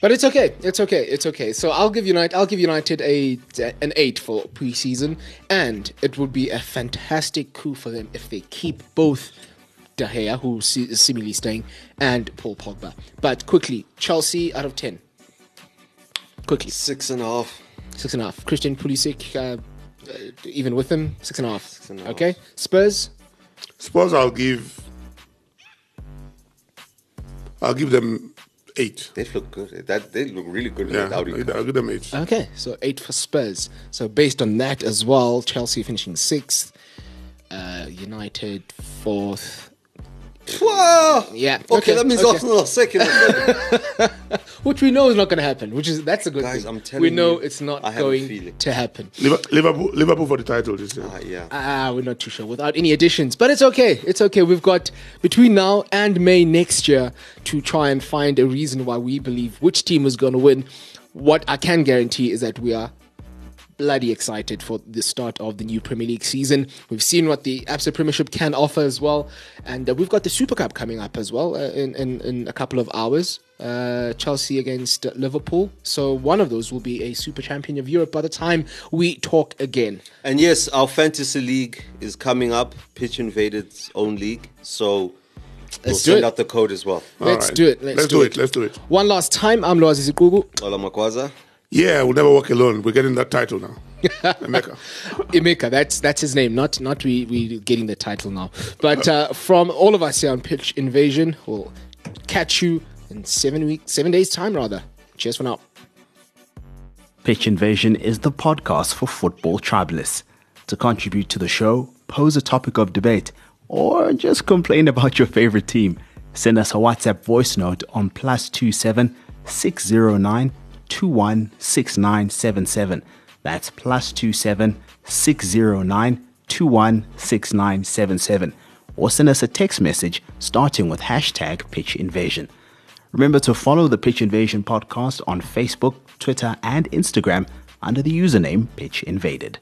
But it's okay. It's okay. It's okay. So I'll give United. I'll give United a an eight for preseason, and it would be a fantastic coup for them if they keep both De Gea, who se- is seemingly staying, and Paul Pogba. But quickly, Chelsea out of ten. Quickly, Six and a half. six and a half. Christian Pulisic, uh, uh, even with him, six and a half. and a half. Okay, Spurs. Spurs, I'll give. I'll give them eight. They look good. That They look really good Yeah, without him. I'll give them eight. Okay, so eight for Spurs. So based on that as well, Chelsea finishing sixth, uh, United fourth. Wow. Yeah. Okay, that means okay. Arsenal are second. Which we know is not going to happen. Which is that's a good Guys, thing. I'm telling we know you, it's not I have a going to happen. Liver- Liverpool, Liverpool for the title this year. Ah, yeah. Ah, we're not too sure without any additions, but it's okay. It's okay. We've got between now and May next year to try and find a reason why we believe which team is going to win. What I can guarantee is that we are bloody excited for the start of the new Premier League season. We've seen what the Absa Premiership can offer as well, and uh, we've got the Super Cup coming up as well uh, in, in in a couple of hours. Uh, Chelsea against Liverpool. So one of those will be a Super Champion of Europe by the time we talk again. And yes, our fantasy league is coming up. Pitch Invaded's own league. So we'll Let's do send it. out the code as well. All Let's right. do it. Let's, Let's do it. Let's do it. One last time, I'm Loazi Zikugu. Ola Makwaza. Yeah, we'll never walk alone. We're getting that title now. Emeka. Emeka, that's that's his name, not not we we getting the title now. But uh, from all of us here on Pitch Invasion, we'll catch you in seven weeks, seven days time rather. Cheers for now. Pitch Invasion is the podcast for football tribalists. To contribute to the show, pose a topic of debate, or just complain about your favorite team, send us a WhatsApp voice note on plus two seven six zero nine two one six nine seven seven. That's plus two seven six zero nine two one six nine seven seven. Or send us a text message starting with hashtag Pitch Invasion. Remember to follow the Pitch Invasion podcast on Facebook, Twitter, and Instagram under the username Pitch Invaded.